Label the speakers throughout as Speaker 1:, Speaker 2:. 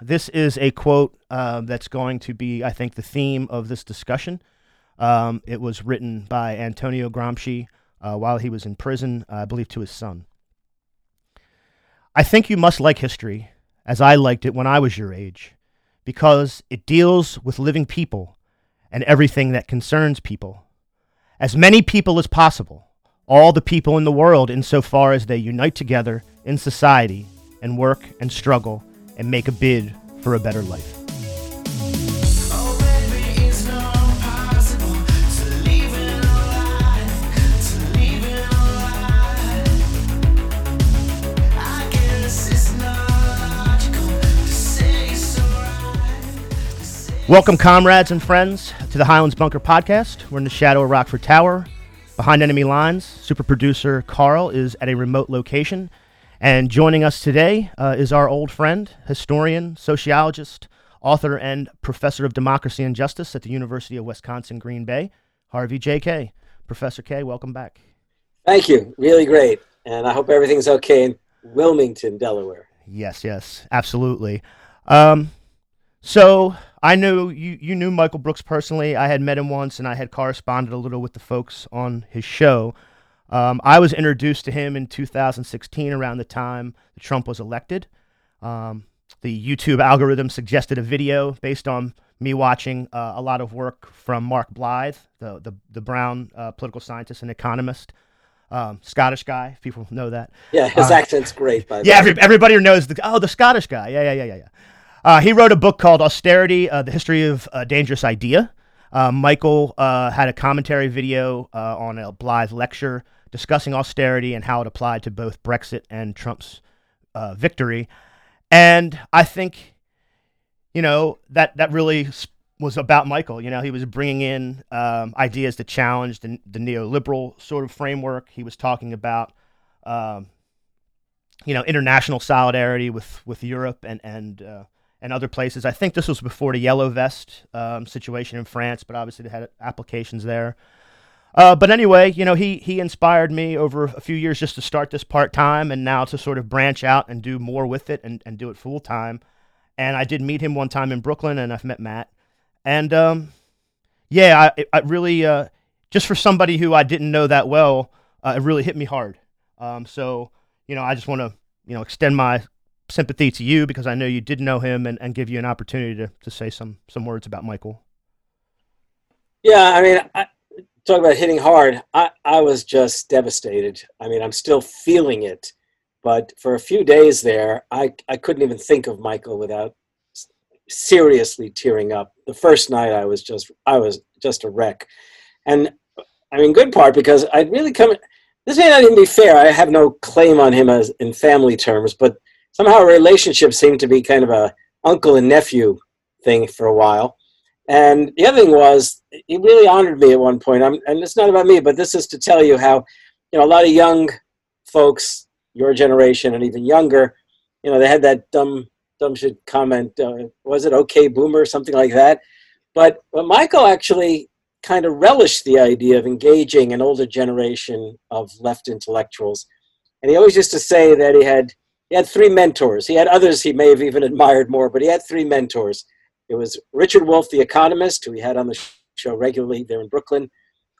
Speaker 1: this is a quote uh, that's going to be, I think, the theme of this discussion. Um, it was written by Antonio Gramsci uh, while he was in prison, I believe, to his son. I think you must like history, as I liked it when I was your age, because it deals with living people and everything that concerns people. As many people as possible, all the people in the world, insofar as they unite together in society and work and struggle and make a bid for a better life. Welcome, comrades and friends, to the Highlands Bunker podcast. We're in the shadow of Rockford Tower, behind enemy lines. Super producer Carl is at a remote location. And joining us today uh, is our old friend, historian, sociologist, author, and professor of democracy and justice at the University of Wisconsin Green Bay, Harvey J. Kaye. Professor Kaye, welcome back.
Speaker 2: Thank you. Really great. And I hope everything's okay in Wilmington, Delaware.
Speaker 1: Yes, yes, absolutely. Um, so I knew you, you knew Michael Brooks personally. I had met him once and I had corresponded a little with the folks on his show. Um, I was introduced to him in 2016 around the time Trump was elected. Um, the YouTube algorithm suggested a video based on me watching uh, a lot of work from Mark Blyth, the, the, the Brown uh, political scientist and economist. Um, Scottish guy, people know that.
Speaker 2: Yeah, his uh, accent's great.
Speaker 1: yeah, every, everybody knows the oh the Scottish guy. Yeah, yeah, yeah, yeah, yeah. Uh, he wrote a book called Austerity: uh, The History of a Dangerous Idea. Uh, Michael uh, had a commentary video uh, on a Blyth lecture discussing austerity and how it applied to both Brexit and Trump's uh, victory. And I think, you know, that that really was about Michael. You know, he was bringing in um, ideas to challenge the, the neoliberal sort of framework. He was talking about. Um, you know, international solidarity with, with Europe and and and other places. I think this was before the yellow vest um, situation in France, but obviously they had applications there. Uh, but anyway, you know, he he inspired me over a few years just to start this part time, and now to sort of branch out and do more with it and, and do it full time. And I did meet him one time in Brooklyn, and I've met Matt. And um, yeah, I, I really uh, just for somebody who I didn't know that well, uh, it really hit me hard. Um, so you know, I just want to you know extend my sympathy to you because I know you did know him and, and give you an opportunity to, to say some some words about Michael.
Speaker 2: Yeah, I mean, I, talk about hitting hard. I, I was just devastated. I mean, I'm still feeling it, but for a few days there, I, I couldn't even think of Michael without seriously tearing up. The first night, I was just I was just a wreck, and I mean, good part because I'd really come. This may not even be fair. I have no claim on him as in family terms, but somehow a relationship seemed to be kind of a uncle and nephew thing for a while. And the other thing was, he really honored me at one point. I'm, and it's not about me, but this is to tell you how, you know, a lot of young folks, your generation and even younger, you know, they had that dumb, dumb shit comment. Uh, was it okay, boomer, something like that? But but Michael actually kind of relished the idea of engaging an older generation of left intellectuals, and he always used to say that he had he had three mentors. He had others he may have even admired more, but he had three mentors. It was Richard Wolff, the economist, who we had on the show regularly there in Brooklyn.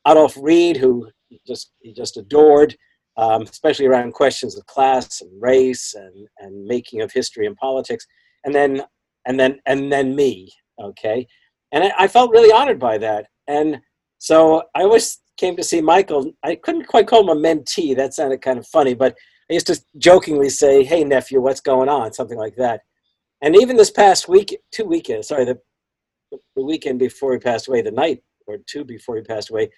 Speaker 2: Adolph Reed, who just he just adored, um, especially around questions of class and race and, and making of history and politics. And then and then and then me. Okay, and I, I felt really honored by that. And so I always came to see Michael. I couldn't quite call him a mentee. That sounded kind of funny, but I used to jokingly say, "Hey nephew, what's going on?" Something like that. And even this past week, two weekends, sorry, the, the weekend before he passed away, the night or two before he passed away,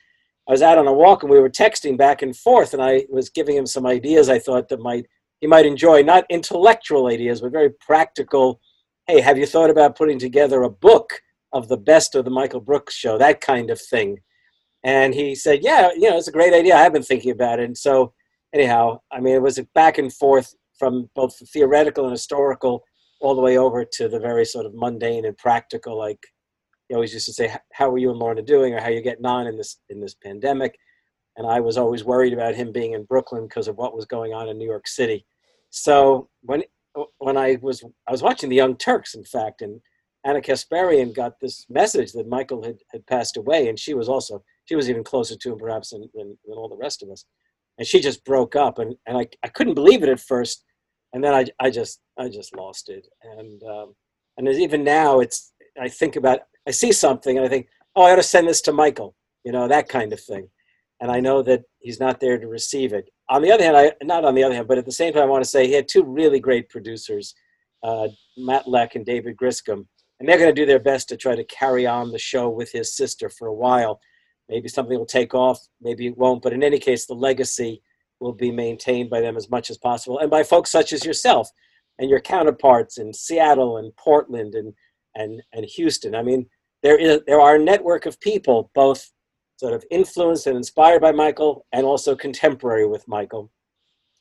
Speaker 2: I was out on a walk and we were texting back and forth, and I was giving him some ideas I thought that might he might enjoy, not intellectual ideas, but very practical. Hey, have you thought about putting together a book of the best of the Michael Brooks show, that kind of thing? And he said, Yeah, you know, it's a great idea. I have been thinking about it. And so anyhow, I mean, it was a back and forth from both the theoretical and historical all the way over to the very sort of mundane and practical. Like he always used to say, "How are you and Lorna doing?" or "How you getting on in this in this pandemic?" And I was always worried about him being in Brooklyn because of what was going on in New York City. So when uh, when I was I was watching the Young Turks, in fact, and Ana Kasparian got this message that Michael had, had passed away, and she was also she was even closer to him perhaps than, than, than all the rest of us, and she just broke up, and, and I, I couldn't believe it at first, and then I, I just I just lost it, and um, and even now it's I think about I see something and I think oh I ought to send this to Michael, you know that kind of thing, and I know that he's not there to receive it. On the other hand, I not on the other hand, but at the same time, I want to say he had two really great producers, uh, Matt Lech and David Griscom, and they're going to do their best to try to carry on the show with his sister for a while. Maybe something will take off, maybe it won't, but in any case, the legacy will be maintained by them as much as possible, and by folks such as yourself and your counterparts in Seattle and Portland and and and Houston. I mean, there is there are a network of people both sort of influenced and inspired by Michael, and also contemporary with Michael.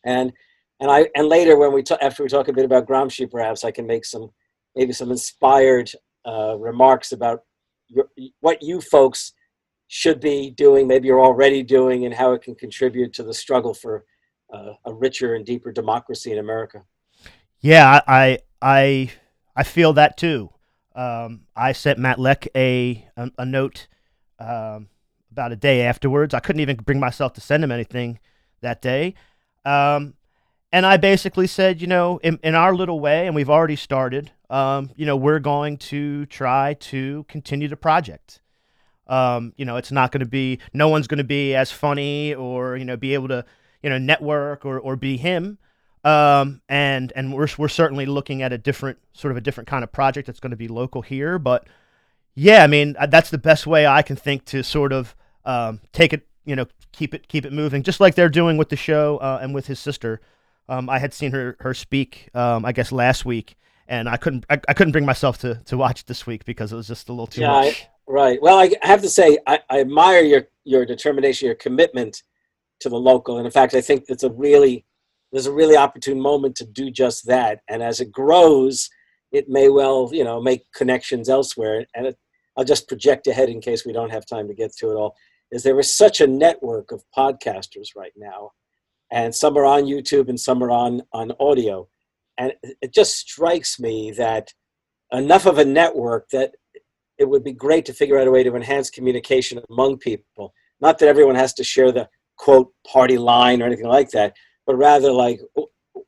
Speaker 2: And and I and later when we talk, after we talk a bit about Gramsci, perhaps I can make some maybe some inspired uh, remarks about your, what you folks should be doing, maybe you're already doing, and how it can contribute to the struggle for uh, a richer and deeper democracy in America.
Speaker 1: Yeah, I I I feel that too. Um, I sent Matt Lech a a, a note um, about a day afterwards. I couldn't even bring myself to send him anything that day. Um, and I basically said, you know, in, in our little way, and we've already started, um, you know, we're going to try to continue the project. Um, you know, it's not going to be, no one's going to be as funny or, you know, be able to, you know, network or, or be him. Um, and, and we're, we're certainly looking at a different, sort of a different kind of project that's going to be local here. But yeah, I mean, uh, that's the best way I can think to sort of um, take it, you know, keep it keep it moving, just like they're doing with the show uh, and with his sister. Um, I had seen her her speak, um, I guess last week, and I couldn't I, I, couldn't bring myself to to watch this week because it was just a little too
Speaker 2: yeah,
Speaker 1: much.
Speaker 2: Right. Well, I have to say I, I admire your your determination, your commitment to the local, and in fact, I think that's a really there's a really opportune moment to do just that. And as it grows, it may well you know make connections elsewhere. And it, I'll just project ahead in case we don't have time to get to it all is there is such a network of podcasters right now, and some are on YouTube and some are on on audio, and it just strikes me that enough of a network that it would be great to figure out a way to enhance communication among people. Not that everyone has to share the quote party line or anything like that, but rather like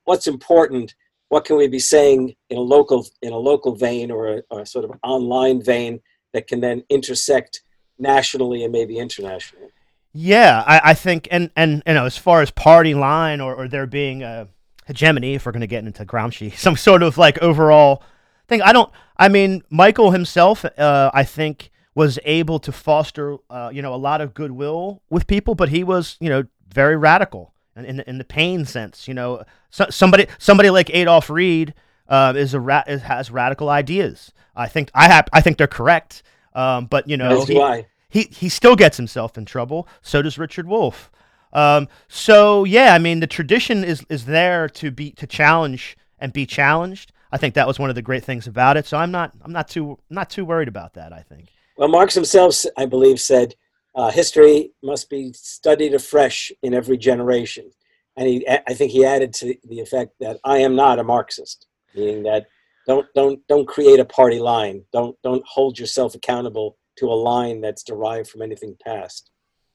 Speaker 2: what's important. What can we be saying in a local in a local vein or a, or a sort of online vein that can then intersect nationally and maybe internationally.
Speaker 1: Yeah, I, I think, and, and you know, as far as party line or, or there being a hegemony, if we're going to get into Gramsci, some sort of like overall thing. I don't. I mean, Michael himself, uh, I think, was able to foster, uh, you know, a lot of goodwill with people, but he was, you know, very radical in in, in the Paine sense. You know, so, somebody somebody like Adolph Reed uh, is a ra- has radical ideas. I think I have I think they're correct. Um, but you know,
Speaker 2: he,
Speaker 1: he he still gets himself in trouble. So does Richard Wolff. Um, so yeah, I mean the tradition is is there to be to challenge and be challenged. I think that was one of the great things about it. So I'm not I'm not too not too worried about that. I think.
Speaker 2: Well, Marx himself, I believe, said uh, history must be studied afresh in every generation, and he I think he added to the effect that I am not a Marxist, meaning that don't don't don't create a party line. Don't don't hold yourself accountable to a line that's derived from anything past.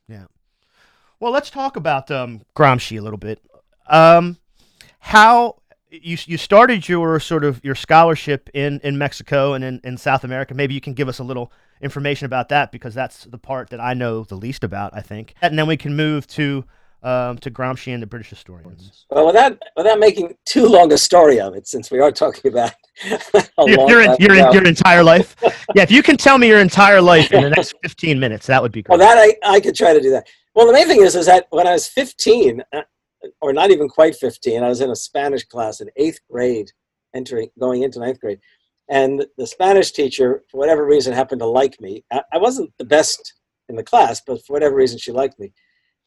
Speaker 1: Yeah. Well, let's talk about um, Gramsci a little bit. Um, how you you started your sort of your scholarship in in Mexico and in, in South America. Maybe you can give us a little information about that because that's the part that I know the least about. I think, and then we can move to um, to Gramsci and the British historians.
Speaker 2: Well, without without making too long a story of it, since we are talking about
Speaker 1: your, your, your, your, entire life. yeah, if you can tell me your entire life in the next fifteen minutes, that would be great.
Speaker 2: Well, that I, I could try to do that. Well, the main thing is is that when I was fifteen, uh, or not even quite fifteen, I was in a Spanish class in eighth grade, entering going into ninth grade, and the Spanish teacher, for whatever reason, happened to like me. I, I wasn't the best in the class, but for whatever reason, she liked me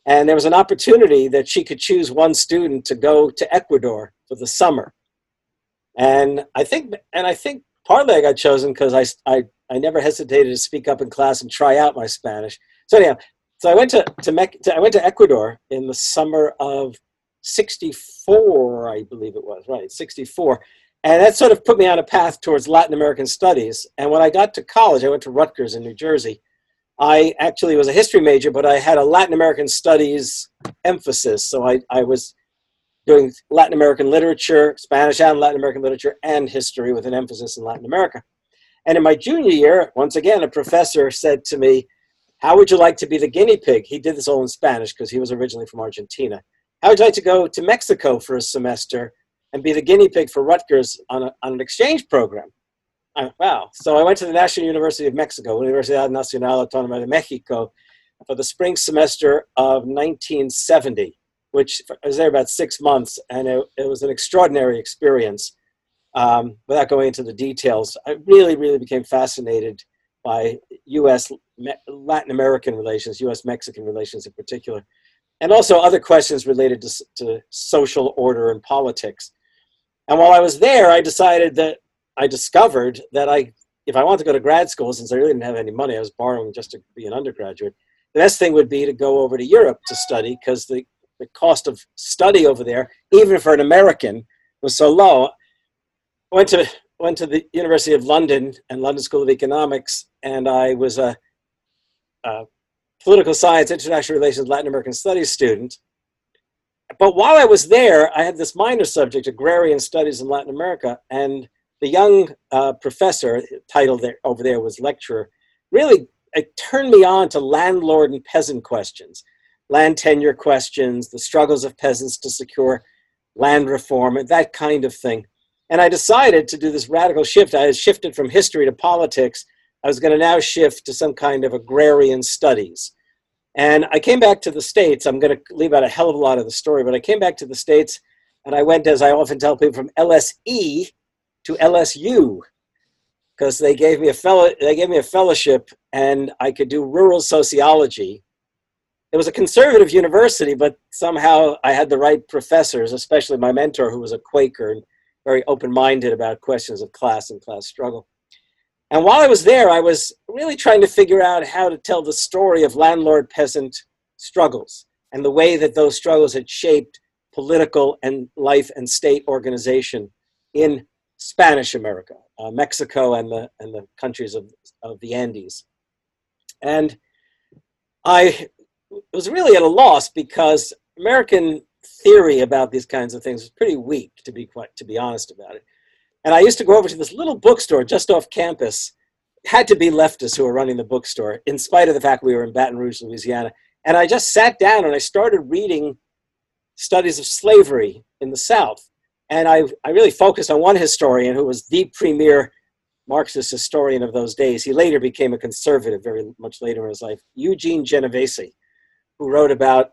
Speaker 2: and there was an opportunity that she could choose one student to go to Ecuador for the summer. And I think, and I think partly I got chosen because I, I, I never hesitated to speak up in class and try out my Spanish. So anyhow, so I went to, to, Me- to I went to Ecuador in the summer of 64, I believe it was, right, 64. And that sort of put me on a path towards Latin American studies. And when I got to college, I went to Rutgers in New Jersey. I actually was a history major, but I had a Latin American studies emphasis. So I, I was doing Latin American literature, Spanish and Latin American literature, and history with an emphasis in Latin America. And in my junior year, once again, a professor said to me, How would you like to be the guinea pig? He did this all in Spanish because he was originally from Argentina. How would you like to go to Mexico for a semester and be the guinea pig for Rutgers on, a, on an exchange program? I, wow. So I went to the National University of Mexico, Universidad Nacional Autónoma de Mexico, for the spring semester of 1970, which I was there about six months, and it, it was an extraordinary experience. Um, without going into the details, I really, really became fascinated by U.S. Latin American relations, U.S. Mexican relations in particular and also other questions related to, to social order and politics. And while I was there, I decided that I discovered that I, if I wanted to go to grad school, since I really didn't have any money, I was borrowing just to be an undergraduate. The best thing would be to go over to Europe to study because the, the cost of study over there, even for an American, was so low. I went to went to the University of London and London School of Economics, and I was a, a political science, international relations, Latin American studies student. But while I was there, I had this minor subject, agrarian studies in Latin America, and the young uh, professor, title there over there was lecturer, really it turned me on to landlord and peasant questions, land tenure questions, the struggles of peasants to secure land reform, and that kind of thing. And I decided to do this radical shift. I had shifted from history to politics I was going to now shift to some kind of agrarian studies. And I came back to the States. I'm going to leave out a hell of a lot of the story, but I came back to the States and I went, as I often tell people, from LSE to LSU because they gave me a fellow they gave me a fellowship and I could do rural sociology. It was a conservative university, but somehow I had the right professors, especially my mentor, who was a Quaker and very open-minded about questions of class and class struggle. And while I was there, I was really trying to figure out how to tell the story of landlord peasant struggles and the way that those struggles had shaped political and life and state organization in Spanish America, uh, Mexico, and the, and the countries of, of the Andes. And I was really at a loss because American theory about these kinds of things was pretty weak, to be quite to be honest about it. And I used to go over to this little bookstore just off campus. had to be leftists who were running the bookstore, in spite of the fact we were in Baton Rouge, Louisiana. And I just sat down and I started reading studies of slavery in the South. And I, I really focused on one historian who was the premier Marxist historian of those days. He later became a conservative very much later in his life, Eugene Genovese, who wrote about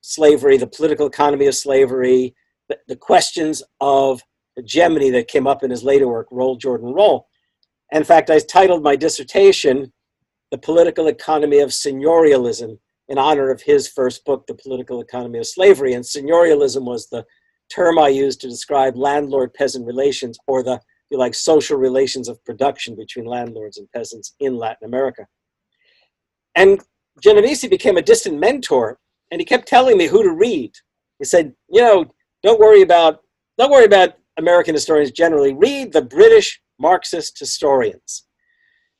Speaker 2: slavery, the political economy of slavery, the, the questions of hegemony that came up in his later work, Roll Jordan Roll. In fact, I titled my dissertation, The Political Economy of Seigniorialism, in honor of his first book, The Political Economy of Slavery. And seigniorialism was the term I used to describe landlord peasant relations, or the you like social relations of production between landlords and peasants in Latin America. And Genovese became a distant mentor, and he kept telling me who to read. He said, you know, don't worry about don't worry about American historians generally read the British Marxist historians.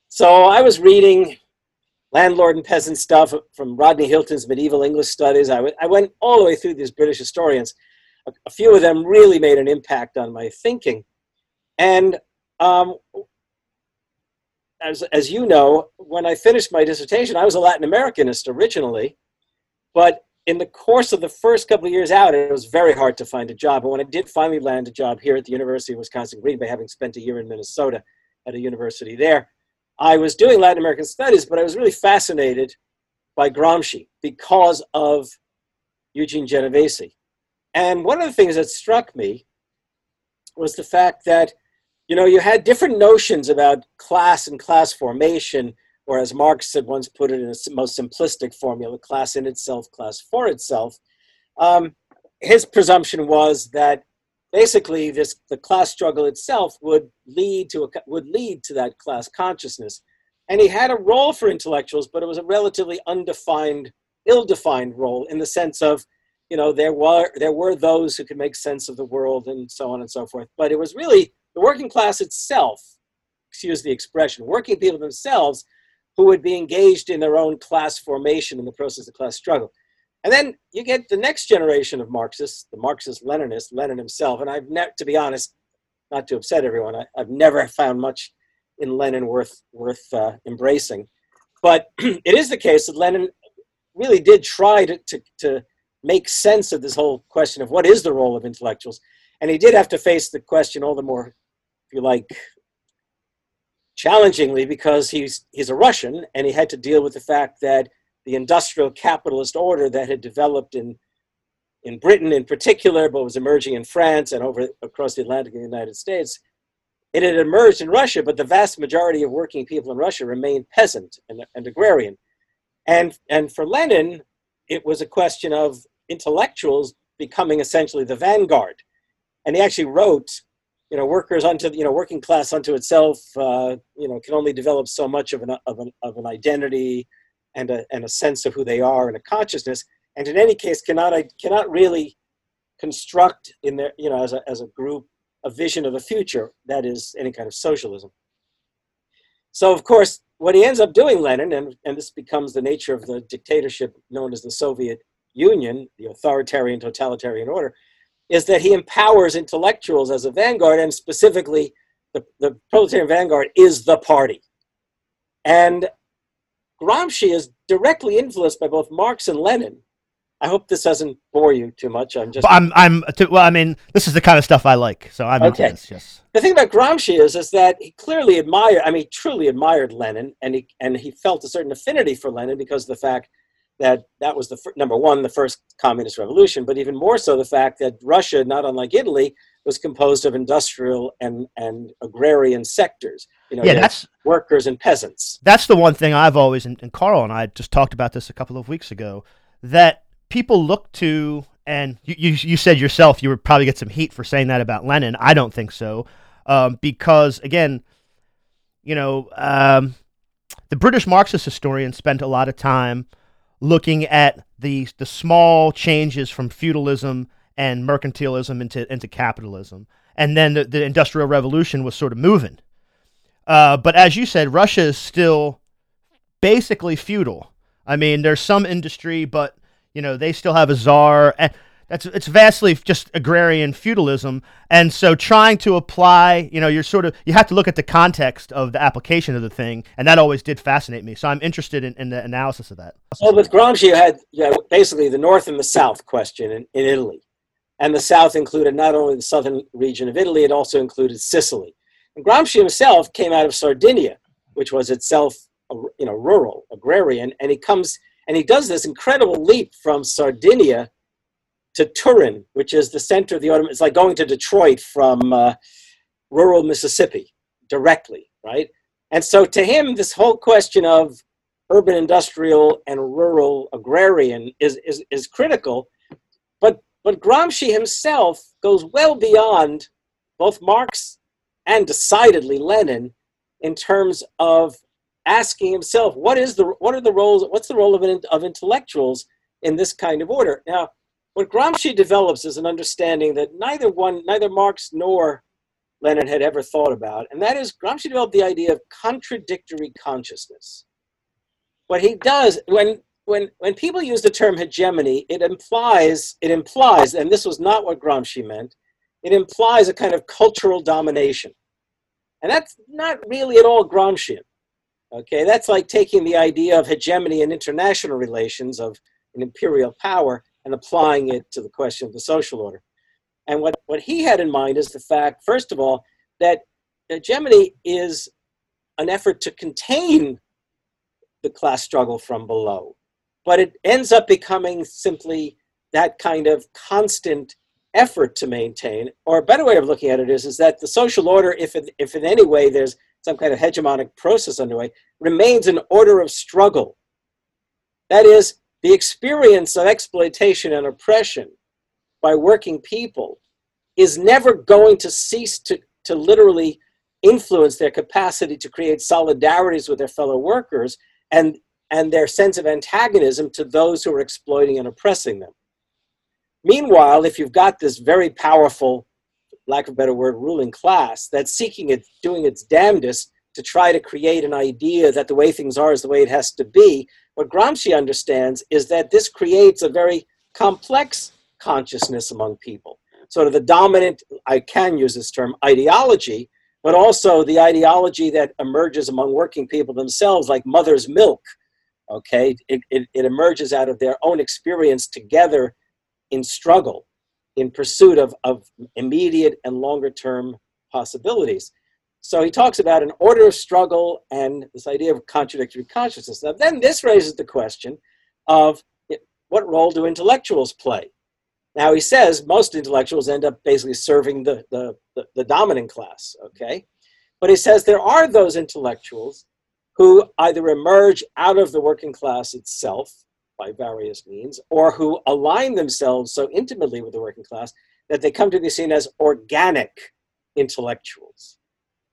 Speaker 2: So I was reading landlord and peasant stuff from Rodney Hilton's medieval English studies. I, w- I went all the way through these British historians. A, a few of them really made an impact on my thinking. And um, as, as you know, when I finished my dissertation, I was a Latin Americanist originally, but in the course of the first couple of years out, it was very hard to find a job. And when I did finally land a job here at the University of Wisconsin Green Bay, having spent a year in Minnesota at a university there, I was doing Latin American studies, but I was really fascinated by Gramsci because of Eugene Genovese. And one of the things that struck me was the fact that, you know, you had different notions about class and class formation or as Marx had once put it in a most simplistic formula, class in itself, class for itself, um, his presumption was that basically this the class struggle itself would lead to a, would lead to that class consciousness, and he had a role for intellectuals, but it was a relatively undefined, ill-defined role in the sense of you know, there were there were those who could make sense of the world and so on and so forth. But it was really the working class itself, excuse the expression, working people themselves who would be engaged in their own class formation in the process of class struggle. And then you get the next generation of Marxists, the Marxist Leninists, Lenin himself. And I've never, to be honest, not to upset everyone, I, have never found much in Lenin worth worth uh, embracing. But it is the case that Lenin really did try to, to, to make sense of this whole question of what is the role of intellectuals. And he did have to face the question all the more, if you like, challengingly because he's, he's a Russian and he had to deal with the fact that the industrial capitalist order that had developed in, in Britain in particular, but was emerging in France and over across the Atlantic in the United States, it had emerged in Russia, but the vast majority of working people in Russia remained peasant and, and agrarian. And, and for Lenin, it was a question of intellectuals becoming essentially the vanguard. And he actually wrote, you know, workers unto, you know, working class unto itself, uh, you know, can only develop so much of an, of an, of an identity and a, and a sense of who they are and a consciousness. And in any case, cannot, cannot really construct in their, you know, as a, as a group, a vision of the future that is any kind of socialism. So, of course, what he ends up doing, Lenin, and, and this becomes the nature of the dictatorship known as the Soviet Union, the authoritarian totalitarian order, is that he empowers intellectuals as a vanguard, and specifically, the, the proletarian vanguard is the party. And Gramsci is directly influenced by both Marx and Lenin I hope this doesn't bore you too much. I'm just.
Speaker 1: I'm. I'm. Too, Well, I mean, this is the kind of stuff I like, so I'm okay. this. Yes.
Speaker 2: The thing about Gramsci is, is that he clearly admired. I mean, truly admired Lenin, and he and he felt a certain affinity for Lenin because of the fact that that was the fir- number one, the first communist revolution, but even more so the fact that Russia, not unlike Italy, was composed of industrial and and agrarian sectors. You know,
Speaker 1: yeah, that's
Speaker 2: workers and peasants.
Speaker 1: That's the one thing I've always, and, and Carl and I just talked about this a couple of weeks ago, that people look to, and you, you, you, said yourself you would probably get some heat for saying that about Lenin. I don't think so, um, because again, you know, um, the British Marxist historian spent a lot of time looking at the the small changes from feudalism and mercantilism into into capitalism, and then the, the Industrial Revolution was sort of moving. Uh, but as you said, Russia is still basically feudal. I mean, there's some industry, but you know, they still have a czar. And that's it's vastly just agrarian feudalism, and so trying to apply, you know, you're sort of you have to look at the context of the application of the thing, and that always did fascinate me. So I'm interested in, in the analysis of that.
Speaker 2: Well, with Gramsci, you had you had basically the North and the South question in, in Italy, and the South included not only the southern region of Italy, it also included Sicily. And Gramsci himself came out of Sardinia, which was itself, you know, rural, agrarian, and he comes and he does this incredible leap from Sardinia to Turin, which is the center of the Ottoman. It's like going to Detroit from uh, rural Mississippi directly, right? And so to him, this whole question of urban industrial and rural agrarian is, is, is critical. But, but Gramsci himself goes well beyond both Marx and decidedly Lenin in terms of asking himself, what is the what are the roles? What's the role of of intellectuals in this kind of order? Now, what Gramsci develops is an understanding that neither one, neither Marx nor Lenin had ever thought about, and that is Gramsci developed the idea of contradictory consciousness. What he does when when when people use the term hegemony, it implies it implies, and this was not what Gramsci meant. It implies a kind of cultural domination, and that's not really at all Gramscian. Okay, that's like taking the idea of hegemony in international relations of an imperial power and applying it to the question of the social order. And what, what he had in mind is the fact, first of all, that hegemony is an effort to contain the class struggle from below. But it ends up becoming simply that kind of constant effort to maintain. Or a better way of looking at it is, is that the social order, if if in any way there's some kind of hegemonic process underway, remains an order of struggle. That is, the experience of exploitation and oppression by working people is never going to cease to, to literally influence their capacity to create solidarities with their fellow workers and, and their sense of antagonism to those who are exploiting and oppressing them. Meanwhile, if you've got this very powerful, lack of a better word, ruling class that's seeking it, doing its damnedest to try to create an idea that the way things are is the way it has to be, what Gramsci understands is that this creates a very complex consciousness among people. Sort of the dominant, I can use this term, ideology, but also the ideology that emerges among working people themselves, like mother's milk. Okay, it, it, it emerges out of their own experience together in struggle, in pursuit of, of immediate and longer term possibilities. So he talks about an order of struggle and this idea of contradictory consciousness. Now, then this raises the question of what role do intellectuals play? Now, he says most intellectuals end up basically serving the, the, the, the dominant class, okay? But he says there are those intellectuals who either emerge out of the working class itself by various means, or who align themselves so intimately with the working class that they come to be seen as organic intellectuals.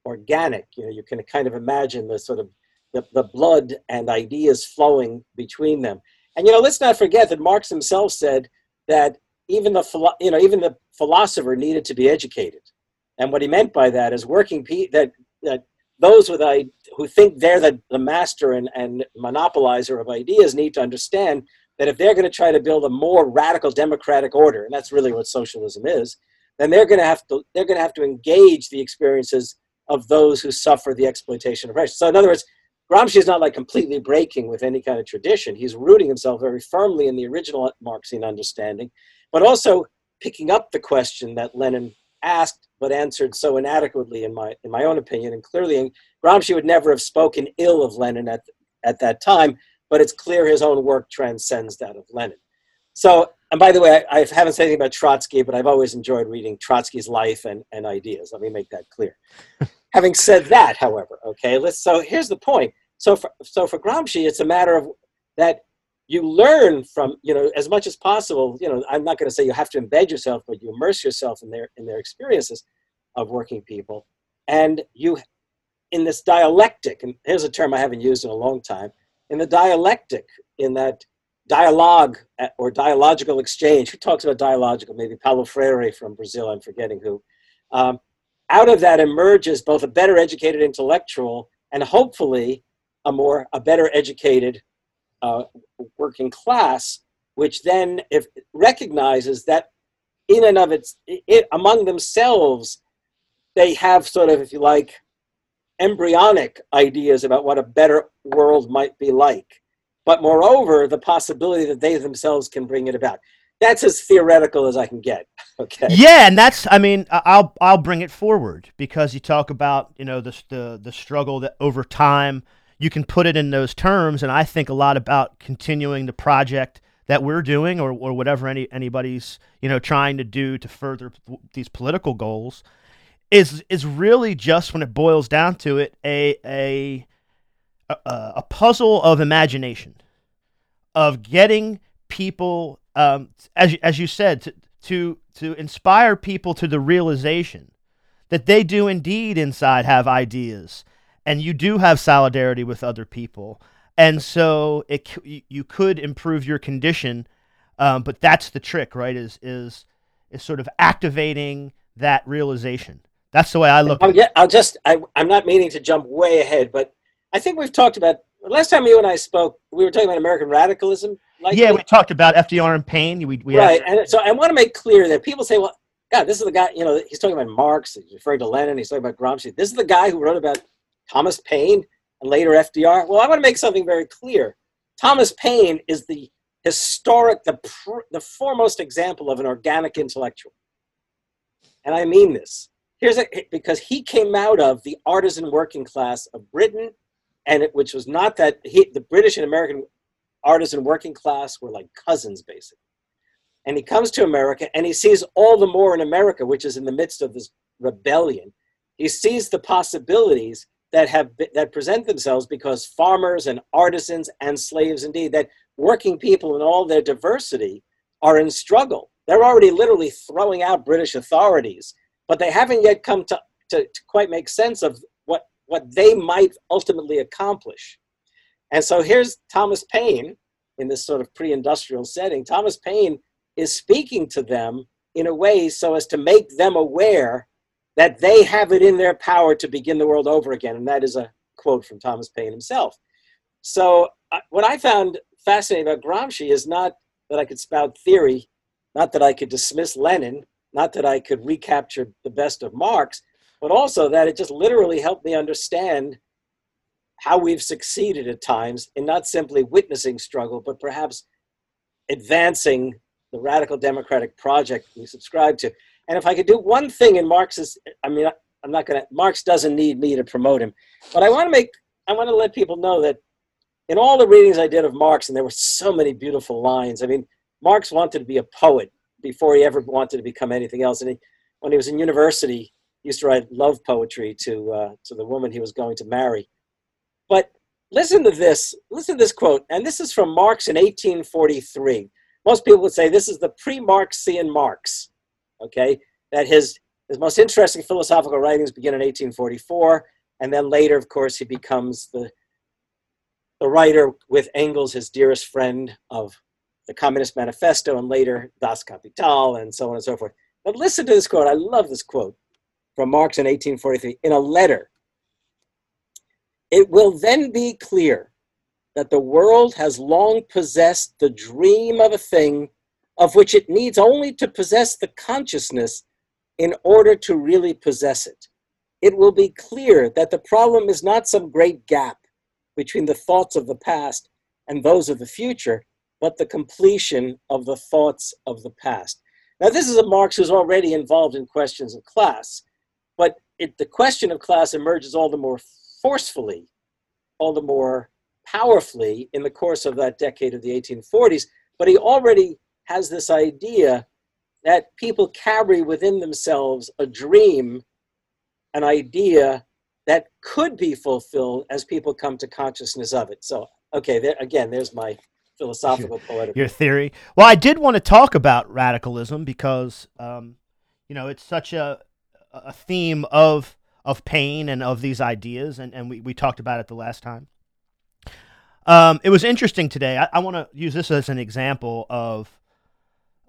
Speaker 2: Organic, you know, you can kind of imagine the sort of the, the blood and ideas flowing between them. And you know, let's not forget that Marx himself said that even the you know even the philosopher needed to be educated, and what he meant by that is working pe- that that those with I who think they're the, the master and, and monopolizer of ideas need to understand that if they're going to try to build a more radical democratic order, and that's really what socialism is, then they're going to have to they're going to have to engage the experiences of those who suffer the exploitation of race. So in other words, Gramsci is not like completely breaking with any kind of tradition. He's rooting himself very firmly in the original Marxian understanding, but also picking up the question that Lenin asked but answered so inadequately in my in my own opinion and clearly Gramsci would never have spoken ill of Lenin at at that time but it's clear his own work transcends that of Lenin so and by the way I, I haven't said anything about Trotsky but I've always enjoyed reading Trotsky's life and, and ideas. Let me make that clear. Having said that however okay let's so here's the point. So for so for Gramsci it's a matter of that you learn from you know as much as possible you know i'm not going to say you have to embed yourself but you immerse yourself in their in their experiences of working people. And you in this dialectic and here's a term i haven't used in a long time in the dialectic in that dialogue uh, or dialogical exchange. Who talks about dialogical? Maybe paulo freire from brazil i'm forgetting who. Um, out of that emerges both a better educated intellectual and hopefully a more a better educated uh, working class, which then if recognizes that in and of its it, among themselves, they have sort of, if you like, embryonic ideas about what a better world might be like. But moreover, the possibility that they themselves can bring it about. That's as theoretical as I can get. Okay.
Speaker 1: Yeah, and that's I mean I'll I'll bring it forward because you talk about you know the the the struggle that over time you can put it in those terms. And I think a lot about continuing the project that we're doing or, or whatever any anybody's you know trying to do to further these political goals is is really just when it boils down to it a a a, a puzzle of imagination of getting people um, as as you said to, to to inspire people to the realization that they do indeed inside have ideas and you do have solidarity with other people. And so it you could improve your condition um, but that's the trick right is is is sort of activating that realization. That's the way i look
Speaker 2: I'll, get, I'll just I, i'm not meaning to jump way ahead but i think we've talked about last time you and i spoke we were talking about american radicalism
Speaker 1: like yeah we talked about fdr and paine we, we
Speaker 2: right and so i want to make clear that people say well god this is the guy you know he's talking about marx he's referring to lenin he's talking about gramsci this is the guy who wrote about Thomas Paine and later FDR? Well, I want to make something very clear. Thomas Paine is the historic, the, pr- the foremost example of an organic intellectual. And I mean this. Here's a, because he came out of the artisan working class of Britain, and it, which was not that he, the British and American artisan working class were like cousins, basically. And he comes to America and he sees all the more in America, which is in the midst of this rebellion. He sees the possibilities that have that present themselves because farmers and artisans and slaves indeed that working people in all their diversity are in struggle they're already literally throwing out british authorities but they haven't yet come to, to, to quite make sense of what they might ultimately accomplish and so here's thomas paine in this sort of pre-industrial setting thomas paine is speaking to them in a way so as to make them aware that they have it in their power to begin the world over again. And that is a quote from Thomas Paine himself. So, uh, what I found fascinating about Gramsci is not that I could spout theory, not that I could dismiss Lenin, not that I could recapture the best of Marx, but also that it just literally helped me understand how we've succeeded at times in not simply witnessing struggle, but perhaps advancing the radical democratic project we subscribe to. And if I could do one thing in Marx's, I mean, I'm not going to, Marx doesn't need me to promote him, but I want to make, I want to let people know that in all the readings I did of Marx, and there were so many beautiful lines. I mean, Marx wanted to be a poet before he ever wanted to become anything else. And he, when he was in university, used to write love poetry to, uh, to the woman he was going to marry. But listen to this. Listen to this quote. And this is from Marx in 1843. Most people would say this is the pre-Marxian Marx. Okay, that his his most interesting philosophical writings begin in 1844, and then later, of course, he becomes the the writer with Engels, his dearest friend, of the Communist Manifesto, and later Das Kapital, and so on and so forth. But listen to this quote. I love this quote from Marx in 1843 in a letter it will then be clear that the world has long possessed the dream of a thing of which it needs only to possess the consciousness in order to really possess it. It will be clear that the problem is not some great gap between the thoughts of the past and those of the future, but the completion of the thoughts of the past. Now, this is a Marx who's already involved in questions of class, it, the question of class emerges all the more forcefully, all the more powerfully in the course of that decade of the 1840s. But he already has this idea that people carry within themselves a dream, an idea that could be fulfilled as people come to consciousness of it. So, okay, there, again, there's my philosophical poetic.
Speaker 1: Your theory. Well, I did want to talk about radicalism because, um, you know, it's such a a theme of of Paine and of these ideas, and, and we, we talked about it the last time. Um, it was interesting today. I, I want to use this as an example of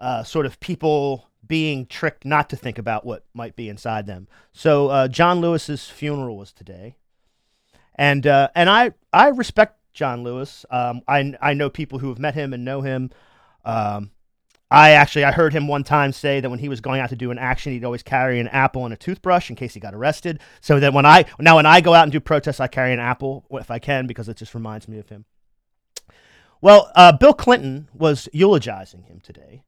Speaker 1: uh, sort of people being tricked not to think about what might be inside them. So uh, John Lewis's funeral was today, and uh, and I I respect John Lewis. Um, I I know people who have met him and know him. Um, I actually I heard him one time say that when he was going out to do an action, he'd always carry an apple and a toothbrush in case he got arrested. So that when I now when I go out and do protests, I carry an apple if I can because it just reminds me of him. Well, uh, Bill Clinton was eulogizing him today.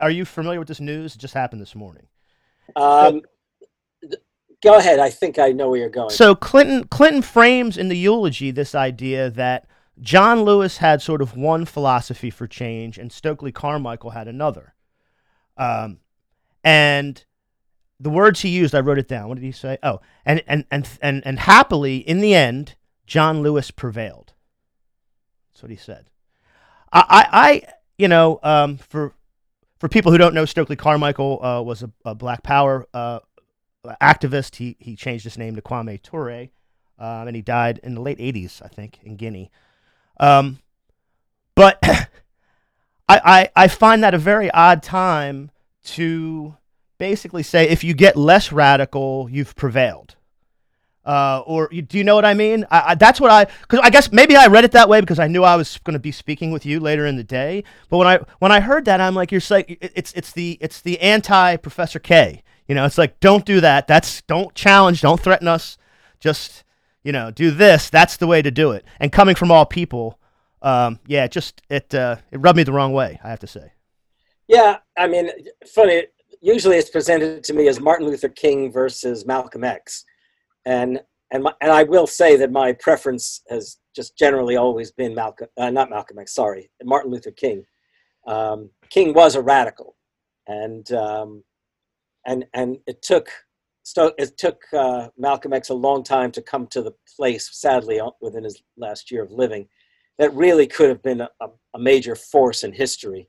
Speaker 1: Are you familiar with this news? It just happened this morning.
Speaker 2: Um, go ahead. I think I know where you're going.
Speaker 1: So Clinton Clinton frames in the eulogy this idea that John Lewis had sort of one philosophy for change, and Stokely Carmichael had another. Um, and the words he used, I wrote it down. What did he say? Oh, and and and and and happily, in the end, John Lewis prevailed. That's what he said. I, I, you know, um, for for people who don't know, Stokely Carmichael uh, was a, a, Black Power uh, activist. He he changed his name to Kwame Ture, um, and he died in the late '80s, I think, in Guinea. Um, but I, I, I find that a very odd time to basically say if you get less radical, you've prevailed. Uh, or do you know what I mean? I, I, that's what I because I guess maybe I read it that way because I knew I was going to be speaking with you later in the day. But when I when I heard that, I'm like, you're like it's it's the it's the anti Professor Kaye. You know, it's like don't do that. That's don't challenge, don't threaten us. Just you know, do this. That's the way to do it. And coming from all people, um, yeah, just it uh, it rubbed me the wrong way. I have to say.
Speaker 2: Yeah, I mean, funny. Usually, it's presented to me as Martin Luther King versus Malcolm X, and and my, and I will say that my preference has just generally always been Malcolm, uh, not Malcolm X. Sorry, Martin Luther King. Um, King was a radical, and um, and and it took so it took uh, Malcolm X a long time to come to the place, sadly, within his last year of living, that really could have been a, a major force in history.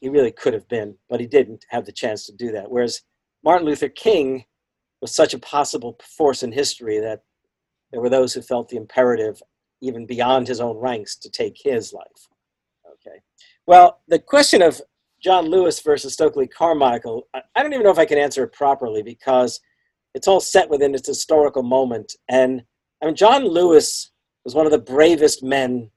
Speaker 2: He really could have been, but he didn't have the chance to do that. Whereas Martin Luther King was such a possible force in history that there were those who felt the imperative, even beyond his own ranks, to take his life. Okay. Well, the question of John Lewis versus Stokely Carmichael, I, I don't even know if I can answer it properly because it's all set within its historical moment. And I mean, John Lewis was one of the bravest men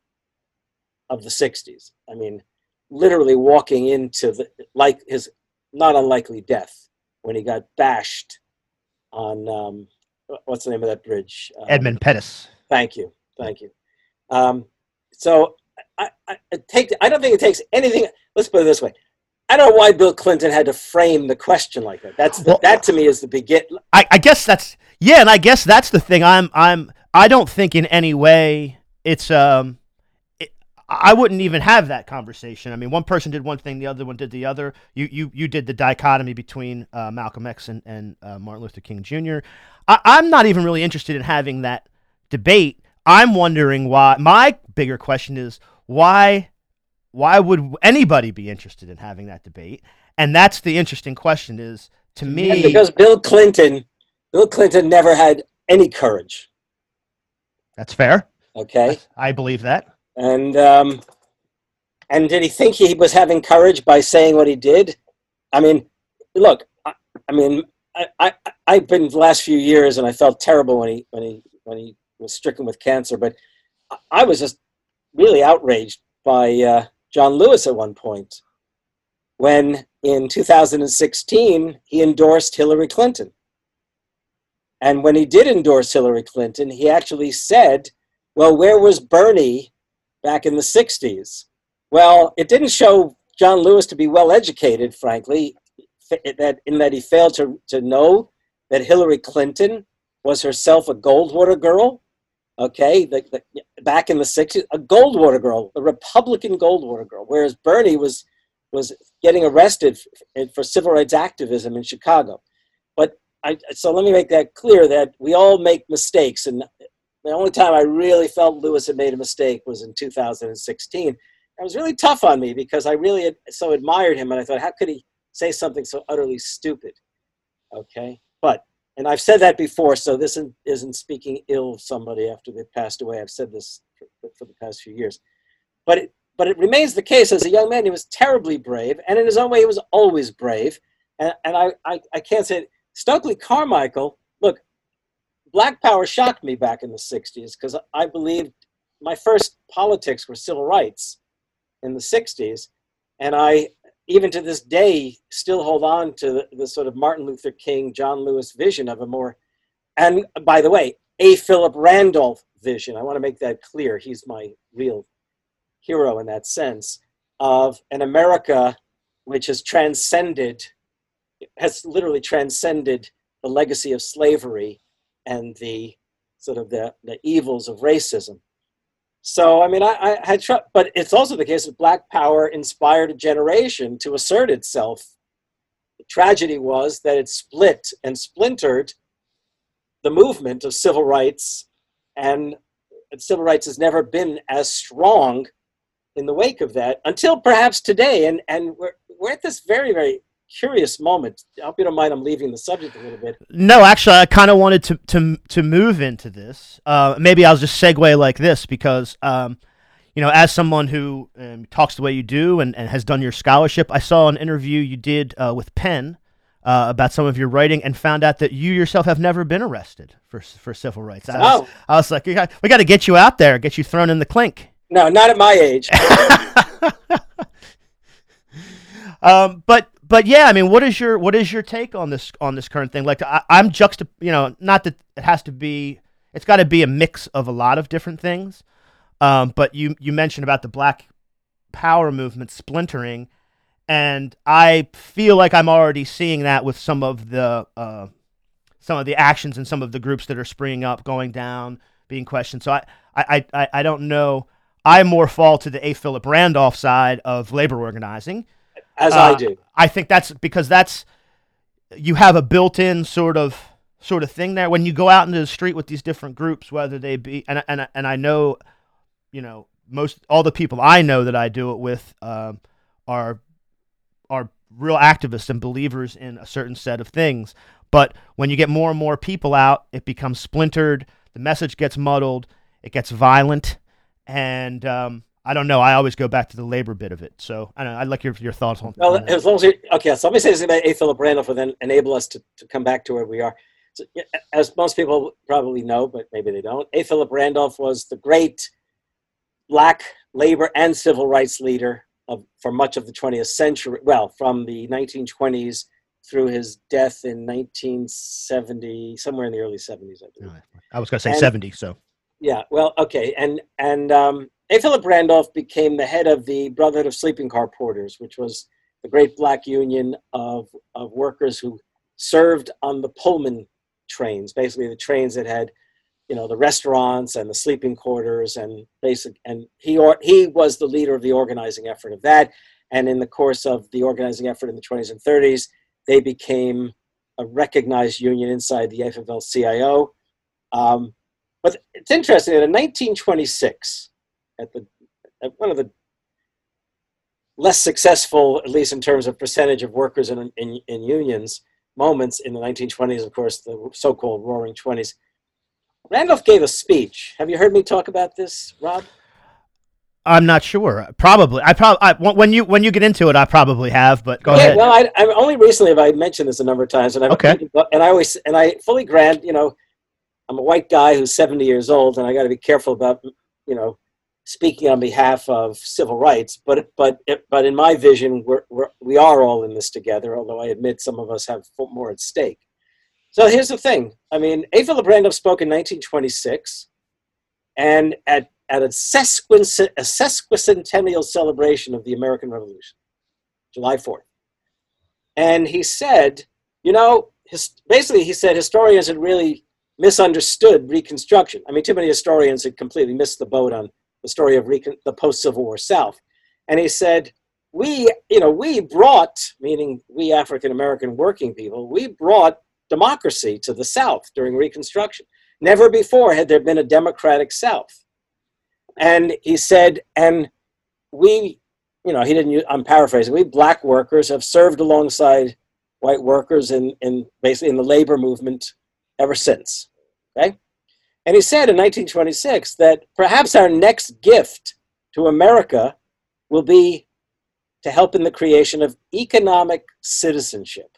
Speaker 2: of the 60s. I mean, literally walking into the, like his not unlikely death when he got bashed on um, what's the name of that bridge? Um,
Speaker 1: Edmund Pettus.
Speaker 2: Thank you, thank you. Um, so I, I, take, I don't think it takes anything. Let's put it this way: I don't know why Bill Clinton had to frame the question like that. That's the, well, that to me is the begin.
Speaker 1: I, I guess that's yeah, and I guess that's the thing. I'm I'm I don't think in any way it's um I wouldn't even have that conversation. I mean, one person did one thing, the other one did the other. You you you did the dichotomy between uh, Malcolm X and, and uh, Martin Luther King Jr. I, I'm not even really interested in having that debate. I'm wondering why. My bigger question is why why would anybody be interested in having that debate? And that's the interesting question. Is to me
Speaker 2: yeah, because Bill Clinton, Bill Clinton never had any courage.
Speaker 1: That's fair.
Speaker 2: Okay,
Speaker 1: I believe that.
Speaker 2: And um, and did he think he was having courage by saying what he did? I mean, look, I, I mean, I, I I've been the last few years, and I felt terrible when he when he when he was stricken with cancer. But I was just really outraged by uh, John Lewis at one point when in 2016 he endorsed Hillary Clinton. And when he did endorse Hillary Clinton, he actually said, Well, where was Bernie back in the 60s. Well, it didn't show John Lewis to be well educated, frankly, that in that he failed to, to know that Hillary Clinton was herself a Goldwater girl. Okay, the, the, back in the 60s, a Goldwater girl, a Republican Goldwater girl, whereas Bernie was was getting arrested for civil rights activism in Chicago. But I, so let me make that clear that we all make mistakes, and the only time I really felt Lewis had made a mistake was in 2016. It was really tough on me because I really had, so admired him, and I thought, how could he say something so utterly stupid? Okay, but and I've said that before, so this isn't speaking ill of somebody after they've passed away. I've said this for, the past few years, but it, but it remains the case as a young man, he was terribly brave, and in his own way, he was always brave. And, and I, I, I can't say it. Stokely Carmichael, look, Black Power shocked me back in the 60s because I believed my first politics were civil rights in the 60s. And I, even to this day, still hold on to the, the sort of Martin Luther King, John Lewis vision of a more, and by the way, A. Philip Randolph vision. I want to make that clear. He's my real hero in that sense of an America which has transcended, has literally transcended the legacy of slavery and the sort of the, the evils of racism. So, I mean, I, I had, tr- but it's also the case that Black Power inspired a generation to assert itself. The tragedy was that it split and splintered the movement of civil rights, and civil rights has never been as strong in the wake of that until perhaps today. And, and we're, we're at this very, very curious moment. I hope you don't mind I'm leaving the subject a little bit.
Speaker 1: No, actually, I kind of wanted to, to to move into this. Uh, maybe I'll just segue like this because, um, you know, as someone who um, talks the way you do and, and has done your scholarship, I saw an interview you did uh, with Penn uh, about some of your writing and found out that you yourself have never been arrested for for civil rights. I was, oh. I was like, we got, we got to get you out there, get you thrown in the clink.
Speaker 2: No, not at my age.
Speaker 1: um, but but yeah, I mean, what is your what is your take on this on this current thing? Like, I, am juxta, you know, not that it has to be, it's got to be a mix of a lot of different things. Um, but you you mentioned about the Black Power movement splintering, and I feel like I'm already seeing that with some of the uh, some of the actions and some of the groups that are springing up, going down, being questioned. So I I I, I don't know. I more fall to the A. Philip Randolph side of labor organizing
Speaker 2: as uh, I do.
Speaker 1: I think that's because that's you have a built-in sort of sort of thing there when you go out into the street with these different groups, whether they be and and and I know, you know, most all the people I know that I do it with um, are are real activists and believers in a certain set of things. But when you get more and more people out, it becomes splintered. The message gets muddled. It gets violent, and um, I don't know. I always go back to the labor bit of it. So I don't know, I'd like your your thoughts on.
Speaker 2: Well,
Speaker 1: that.
Speaker 2: as long as you, okay, so let me say something about A. Philip Randolph, and then enable us to, to come back to where we are. So, as most people probably know, but maybe they don't, A. Philip Randolph was the great black labor and civil rights leader of, for much of the 20th century. Well, from the 1920s through his death in 1970, somewhere in the early 70s, I believe.
Speaker 1: I was going to say
Speaker 2: and-
Speaker 1: 70. So
Speaker 2: Yeah, well, okay, and and um, A. Philip Randolph became the head of the Brotherhood of Sleeping Car Porters, which was the great black union of of workers who served on the Pullman trains, basically the trains that had, you know, the restaurants and the sleeping quarters and basic. And he or he was the leader of the organizing effort of that. And in the course of the organizing effort in the 20s and 30s, they became a recognized union inside the AFL-CIO. Um, but it's interesting that in 1926, at the at one of the less successful, at least in terms of percentage of workers in, in, in unions, moments in the 1920s, of course, the so-called Roaring Twenties. Randolph gave a speech. Have you heard me talk about this, Rob?
Speaker 1: I'm not sure. Probably. I probably when you when you get into it, I probably have. But go ahead.
Speaker 2: Well, I, I only recently have I mentioned this a number of times, and I've
Speaker 1: Okay.
Speaker 2: and I always and I fully grant, you know, I'm a white guy who's 70 years old, and I got to be careful about, you know, speaking on behalf of civil rights. But but but in my vision, we're, we're we are all in this together. Although I admit some of us have more at stake. So here's the thing. I mean, A. Philip Randolph spoke in 1926, and at at a, sesquicent, a sesquicentennial celebration of the American Revolution, July 4th. And he said, you know, his, basically he said historians had really misunderstood Reconstruction. I mean, too many historians had completely missed the boat on the story of recon, the post-Civil War South. And he said, we, you know, we brought, meaning we African-American working people, we brought democracy to the South during Reconstruction. Never before had there been a democratic South. And he said, and we, you know, he didn't use, I'm paraphrasing, we black workers have served alongside white workers in, in basically in the labor movement ever since. Okay? And he said in 1926 that perhaps our next gift to America will be to help in the creation of economic citizenship.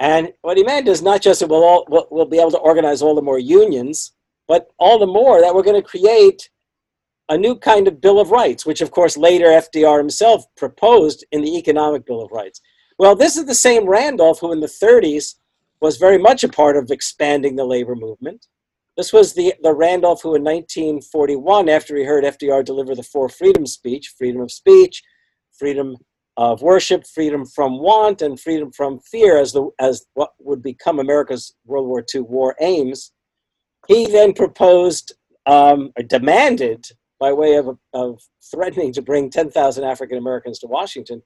Speaker 2: And what he meant is not just that we'll, all, we'll, we'll be able to organize all the more unions, but all the more that we're going to create a new kind of Bill of Rights, which of course later FDR himself proposed in the Economic Bill of Rights. Well, this is the same Randolph who in the 30s was very much a part of expanding the labor movement. This was the, the Randolph who in 1941, after he heard FDR deliver the four Freedoms speech, freedom of speech, freedom of worship, freedom from want, and freedom from fear as, the, as what would become America's World War II war aims, he then proposed um, or demanded by way of, of threatening to bring 10,000 African Americans to Washington,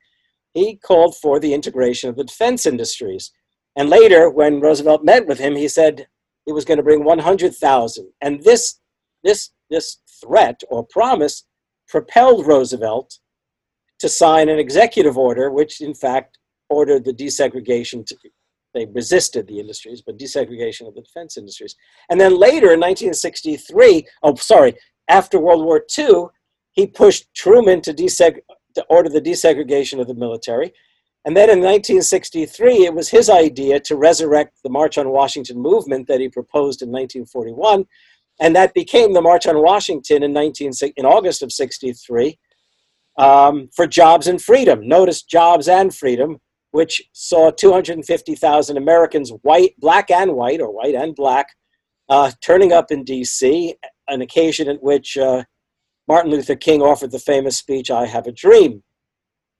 Speaker 2: he called for the integration of the defense industries. And later, when Roosevelt met with him, he said he was going to bring 100,000. And this, this, this threat or promise propelled Roosevelt to sign an executive order, which in fact ordered the desegregation. To, they resisted the industries, but desegregation of the defense industries. And then later in 1963, oh, sorry, after World War II, he pushed Truman to, deseg- to order the desegregation of the military. And then in 1963, it was his idea to resurrect the March on Washington movement that he proposed in 1941. And that became the March on Washington in, 19, in August of 63 um, for jobs and freedom. Notice jobs and freedom, which saw 250,000 Americans, white, black and white, or white and black, uh, turning up in D.C., an occasion at which uh, Martin Luther King offered the famous speech, I Have a Dream.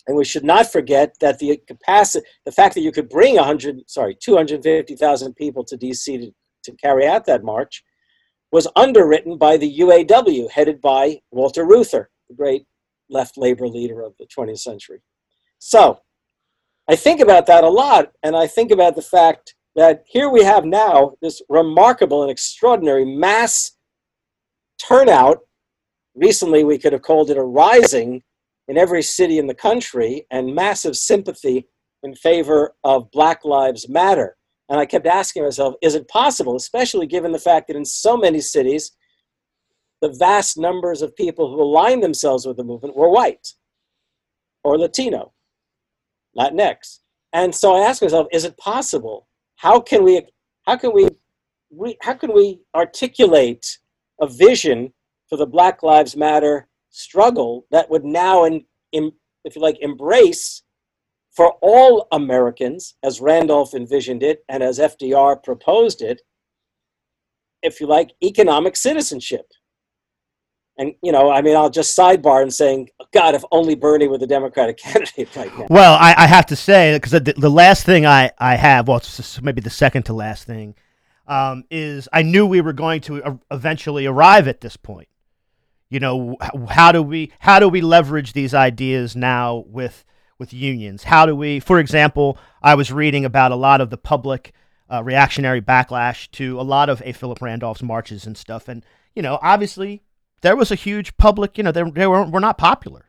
Speaker 2: And we should not forget that the capacity, the fact that you could bring 100, sorry, 250,000 people to D.C. To, to carry out that march was underwritten by the UAW, headed by Walter Reuther, the great left labor leader of the 20th century. So I think about that a lot, and I think about the fact that here we have now this remarkable and extraordinary mass turnout. Recently, we could have called it a rising in every city in the country and massive sympathy in favor of Black Lives Matter. And I kept asking myself, is it possible, especially given the fact that in so many cities, the vast numbers of people who aligned themselves with the movement were white or Latino, Latinx. And so I asked myself, is it possible? How can we, how can we, how can we articulate a vision for the Black Lives Matter struggle that would now, in, in, if you like, embrace for all Americans, as Randolph envisioned it and as FDR proposed it, if you like, economic citizenship. And, you know, I mean, I'll just sidebar and saying, God, if only Bernie were the Democratic candidate right now.
Speaker 1: Well, I, I have to say, because the, the, last thing I, I have, well, it's maybe the second to last thing, um, is I knew we were going to eventually arrive at this point. You know, how do we how do we leverage these ideas now with with unions? How do we, for example, I was reading about a lot of the public uh, reactionary backlash to a lot of A. Philip Randolph's marches and stuff. And, you know, obviously there was a huge public, you know, they, they were, were not popular.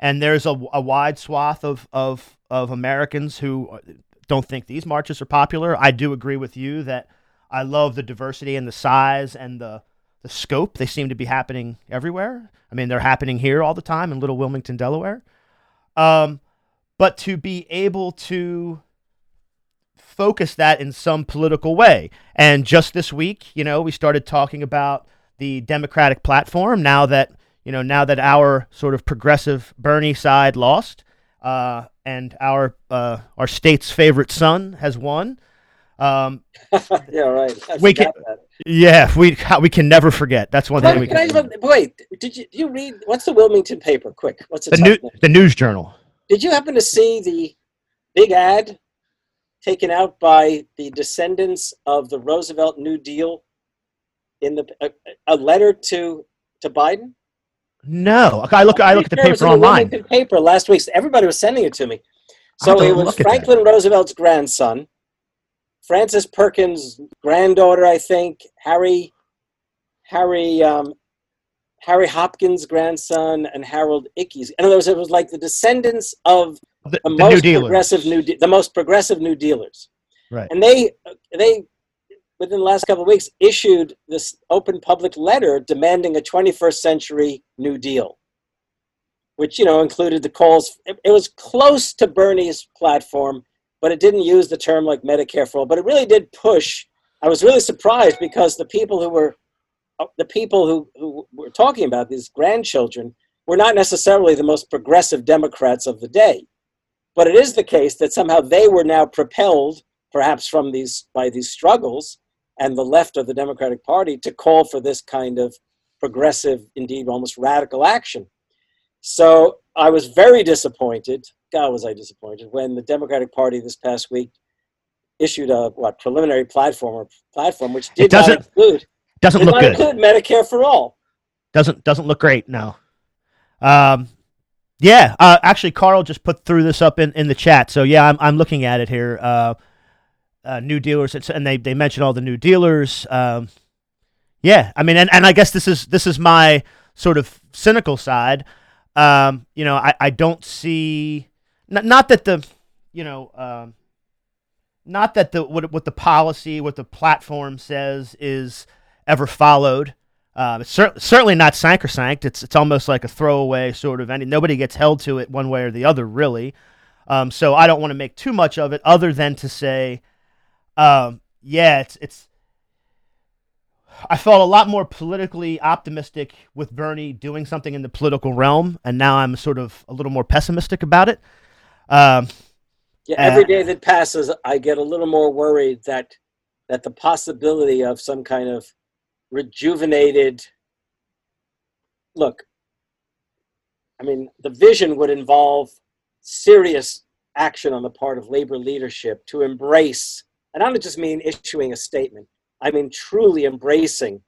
Speaker 1: And there's a, a wide swath of, of, of Americans who uh, don't think these marches are popular. I do agree with you that I love the diversity and the size and the, the scope. They seem to be happening everywhere. I mean, they're happening here all the time in Little Wilmington, Delaware. Um, but to be able to focus that in some political way. And just this week, you know, we started talking about the Democratic platform now that, you know, now that our sort of progressive Bernie side lost uh, and our uh, our state's favorite son has won.
Speaker 2: Um, yeah, right. I
Speaker 1: we can, that. Yeah, we we can never forget. That's one thing we can.
Speaker 2: can I, wait, did you, did you read what's the Wilmington paper? Quick, what's
Speaker 1: the new, the News Journal?
Speaker 2: Did you happen to see the big ad taken out by the descendants of the Roosevelt New Deal in the a, a letter to to Biden?
Speaker 1: No, I look. I look at the paper online.
Speaker 2: The paper last week. Everybody was sending it to me. So it was Franklin Roosevelt's grandson, Frances Perkins' granddaughter, I think, Harry, Harry um, Harry Hopkins' grandson and Harold Ickes. In other words, it was like the descendants of the, the, the most progressive new, de- the most progressive New Dealers.
Speaker 1: Right.
Speaker 2: And they they within the last couple of weeks issued this open public letter demanding a 21st century New Deal, which you know included the calls. It, it was close to Bernie's platform, but it didn't use the term like Medicare for all. But it really did push. I was really surprised because the people who were uh, the people who, who were talking about these grandchildren were not necessarily the most progressive Democrats of the day. But it is the case that somehow they were now propelled, perhaps from these by these struggles, and the left of the Democratic Party to call for this kind of progressive, indeed almost radical action. So I was very disappointed. God, was I disappointed when the Democratic Party this past week issued a what preliminary platform or platform which did not include
Speaker 1: doesn't look good.
Speaker 2: Medicare for all.
Speaker 1: Doesn't doesn't look great. No. Um, yeah. Uh, actually, Carl just put through this up in, in the chat. So yeah, I'm I'm looking at it here. Uh, uh, new dealers, and they they mention all the new dealers. Um, yeah, I mean, and, and I guess this is this is my sort of cynical side. Um, you know, I, I don't see not, not that the you know um, not that the what what the policy what the platform says is ever followed. Um, it's cer- certainly not sacrosanct. It's it's almost like a throwaway sort of. Any nobody gets held to it one way or the other, really. Um, so I don't want to make too much of it, other than to say, um, yeah, it's it's. I felt a lot more politically optimistic with Bernie doing something in the political realm, and now I'm sort of a little more pessimistic about it. Um,
Speaker 2: yeah, every day that passes, I get a little more worried that that the possibility of some kind of rejuvenated look i mean the vision would involve serious action on the part of labor leadership to embrace and i don't just mean issuing a statement i mean truly embracing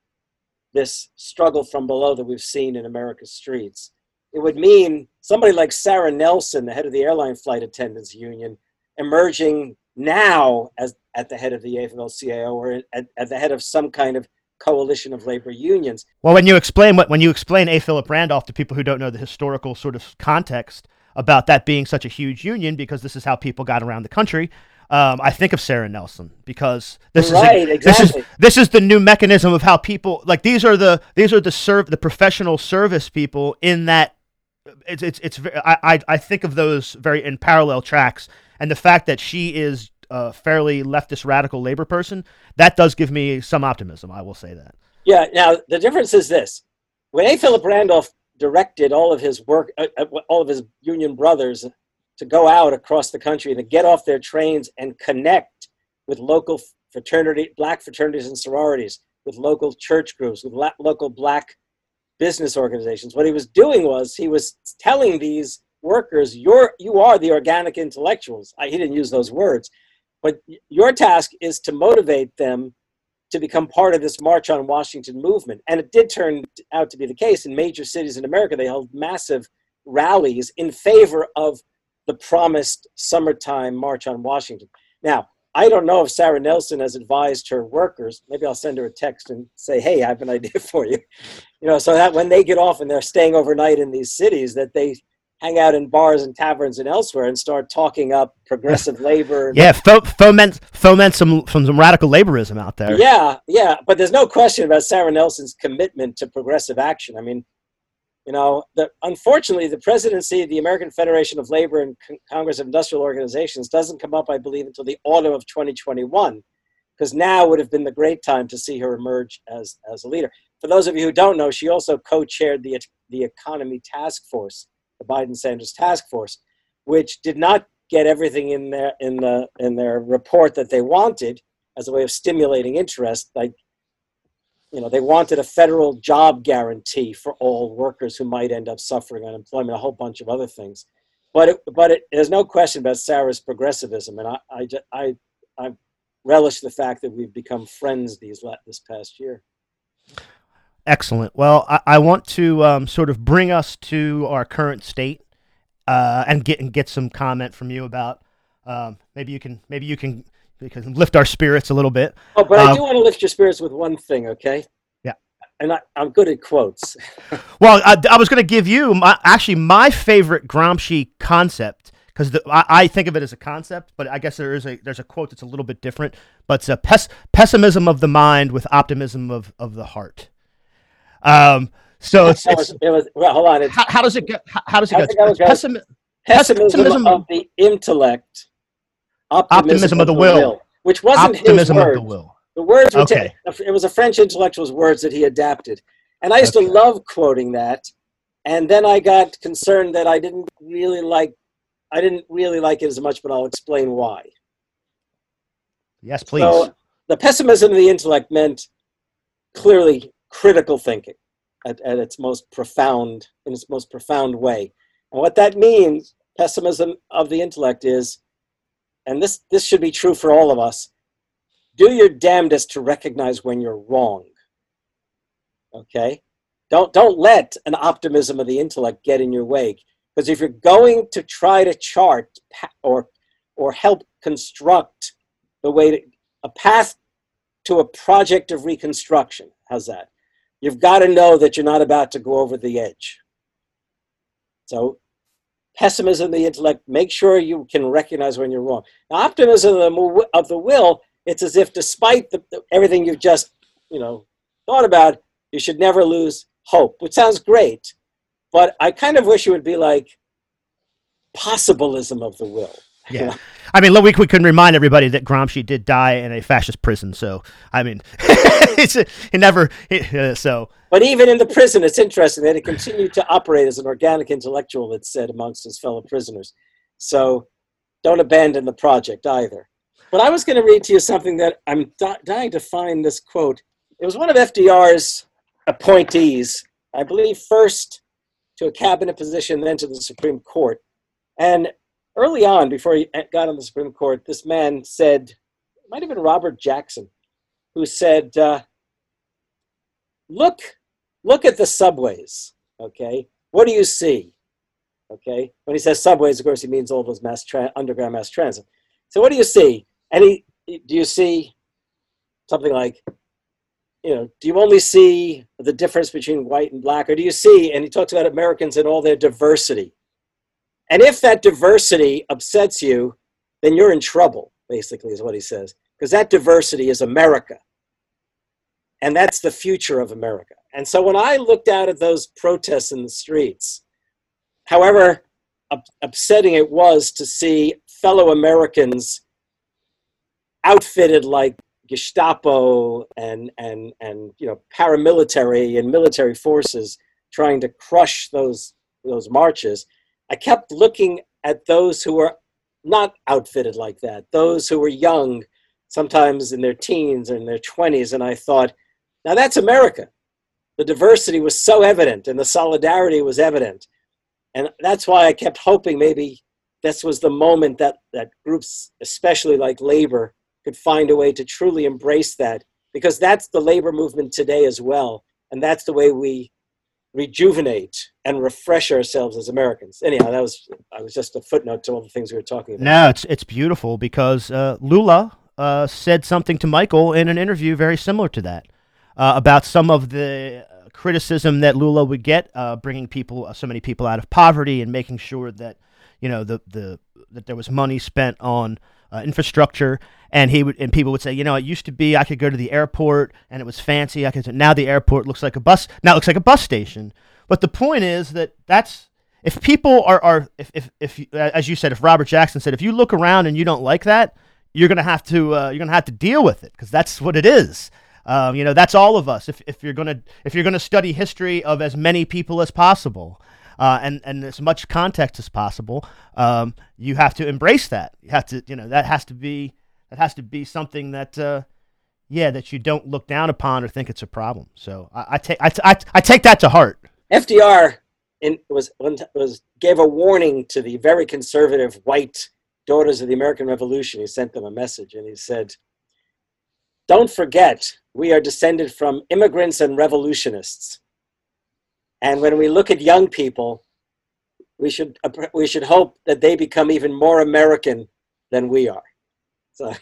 Speaker 2: this struggle from below that we've seen in america's streets it would mean somebody like sarah nelson the head of the airline flight attendants union emerging now as at the head of the AFL-CIO or at, at the head of some kind of coalition of labor unions.
Speaker 1: Well, when you explain what when you explain A. Philip Randolph to people who don't know the historical sort of context about that being such a huge union, because this is how people got around the country. Um, I think of Sarah Nelson because this
Speaker 2: right,
Speaker 1: is
Speaker 2: exactly.
Speaker 1: this is this is the new mechanism of how people like these are the these are the serve the professional service people in that it's it's it's I I, I think of those very in parallel tracks and the fact that she is a fairly leftist radical labor person that does give me some optimism. I will say that.
Speaker 2: Yeah. Now the difference is this: when A. Philip Randolph directed all of his work, uh, uh, all of his union brothers to go out across the country and to get off their trains and connect with local fraternity, black fraternities and sororities, with local church groups, with la- local black business organizations. What he was doing was he was telling these workers, "You're you are the organic intellectuals." I, he didn't use those words, but your task is to motivate them to become part of this March on Washington movement. And it did turn out to be the case in major cities in America. They held massive rallies in favor of the promised summertime March on Washington. Now, I don't know if Sarah Nelson has advised her workers. Maybe I'll send her a text and say, "Hey, I have an idea for you." You know, so that when they get off and they're staying overnight in these cities, that they hang out in bars and taverns and elsewhere and start talking up progressive labor.
Speaker 1: Yeah, fo- foment foment some some, some radical laborism out there.
Speaker 2: Yeah, yeah, but there's no question about Sarah Nelson's commitment to progressive action. I mean, you know, the, unfortunately, the presidency of the American Federation of Labor and Con- Congress of Industrial Organizations doesn't come up, I believe, until the autumn of 2021, because now would have been the great time to see her emerge as, as a leader. For those of you who don't know, she also co-chaired the, the Economy Task Force, the Biden-Sanders Task Force, which did not get everything in their, in, the, in their report that they wanted as a way of stimulating interest, like you know, they wanted a federal job guarantee for all workers who might end up suffering unemployment, a whole bunch of other things. But it, but it, there's no question about Sarah's progressivism, and I I, I, I relish the fact that we've become friends these this past year.
Speaker 1: Excellent. Well, I, I want to um, sort of bring us to our current state uh, and get and get some comment from you about um, maybe you can maybe you can because lift our spirits a little bit.
Speaker 2: Oh, but um, I do want to lift your spirits with one thing, okay?
Speaker 1: Yeah.
Speaker 2: And I, am good at quotes.
Speaker 1: well, I, I was going to give you my, actually my favorite Gramsci concept because I, I, think of it as a concept, but I guess there is a there's a quote that's a little bit different. But it's a pes- pessimism of the mind with optimism of, of the heart. Um, so it's,
Speaker 2: it was, it was well, hold on.
Speaker 1: How, how, does it go? How, how does it
Speaker 2: go?
Speaker 1: Pessim-
Speaker 2: pessimism, pessimism of the intellect optimism,
Speaker 1: optimism of the, the will. will.
Speaker 2: which wasn't
Speaker 1: optimism
Speaker 2: his words.
Speaker 1: of the will.
Speaker 2: The words
Speaker 1: okay.
Speaker 2: it was a French intellectual's words that he adapted, and I used okay. to love quoting that. And then I got concerned that I didn't really like, I didn't really like it as much, but I'll explain why.
Speaker 1: Yes, please.
Speaker 2: So the pessimism of the intellect meant clearly critical thinking at, at its most profound, in its most profound way. And what that means, pessimism of the intellect, is and this this should be true for all of us. Do your damnedest to recognize when you're wrong okay? Don't don't let an optimism of the intellect get in your way because if you're going to try to chart or or help construct the way to a path to a project of reconstruction how's that? You've got to know that you're not about to go over the edge. So pessimism of the intellect, make sure you can recognize when you're wrong. Now, optimism of the will, it's as if despite the, everything you've just, you know, thought about, you should never lose hope, which sounds great. But I kind of wish it would be like possibilism of the will.
Speaker 1: Yeah. I mean, we, we can remind everybody that Gramsci did die in a fascist prison. So, I mean, it's a, he never, uh, so.
Speaker 2: But even in the prison, it's interesting that he continued to operate as an organic intellectual, it's said amongst his fellow prisoners. So don't abandon the project either. But I was going to read to you something that I'm di- dying to find this quote. It was one of FDR's appointees, I believe, first to a cabinet position, then to the Supreme Court. And early on, before he got on the Supreme Court, this man said, it might have been Robert Jackson, who said, uh, "Look, look at the subways. Okay, what do you see? Okay, when he says subways, of course, he means all those mass tra- underground mass transit. So, what do you see? He, do you see something like, you know, do you only see the difference between white and black, or do you see? And he talks about Americans and all their diversity." And if that diversity upsets you, then you're in trouble. basically, is what he says. Because that diversity is America. And that's the future of America. And so when I looked out at those protests in the streets, however upsetting it was to see fellow Americans outfitted like Gestapo and and and you know paramilitary and military forces trying to crush those those marches, I kept looking at those who were not outfitted like that, those who were young, sometimes in their teens in their 20s, and I thought, now that's America. The diversity was so evident and the solidarity was evident. And that's why I kept hoping maybe this was the moment that, that groups, especially like labor, could find a way to truly embrace that because that's the labor movement today as well. And that's the way we rejuvenate and refresh ourselves as Americans. Anyhow, that was I was just a footnote to all the things we were talking about.
Speaker 1: No, it's it's beautiful because uh, Lula uh, said something to Michael in an interview very similar to that uh, about some of the criticism that Lula would get, uh, bringing people so many people out of poverty and making sure that you know the the that there was money spent on uh, infrastructure, and he would and people would say, you know, it used to be I could go to the airport and it was fancy. I could now the airport looks like a bus. Now it looks like a bus station. But the point is that that's if people are are if if, if as you said, if Robert Jackson said, if you look around and you don't like that, you're gonna have to uh, you're gonna have to deal with it because that's what it is. Um, you know, that's all of us. If, if you're gonna if you're gonna study history of as many people as possible, uh, and and as much context as possible. Um, you have to embrace that. You have to, you know, that has to be that has to be something that, uh, yeah, that you don't look down upon or think it's a problem. So I, I take I, take that to heart.
Speaker 2: FDR in, was was gave a warning to the very conservative white daughters of the American Revolution. He sent them a message, and he said, "Don't forget, we are descended from immigrants and revolutionists." And when we look at young people, we should we should hope that they become even more American than we are. So.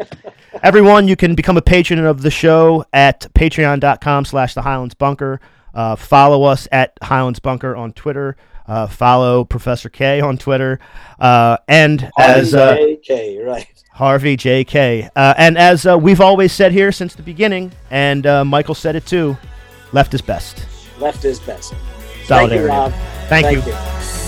Speaker 1: Everyone, you can become a patron of the show at patreon.com slash the Highlands Bunker. Uh, follow us at Highlands Bunker on Twitter. Uh, follow Professor Kaye on Twitter. Uh, and
Speaker 2: Harvey
Speaker 1: as uh,
Speaker 2: JK, right.
Speaker 1: Harvey JK. Uh, and as uh, we've always said here since the beginning, and Michael said it too, left is best
Speaker 2: left is best.
Speaker 1: Solidarity.
Speaker 2: Thank you, Rob.
Speaker 1: Thank,
Speaker 2: Thank
Speaker 1: you.
Speaker 2: you.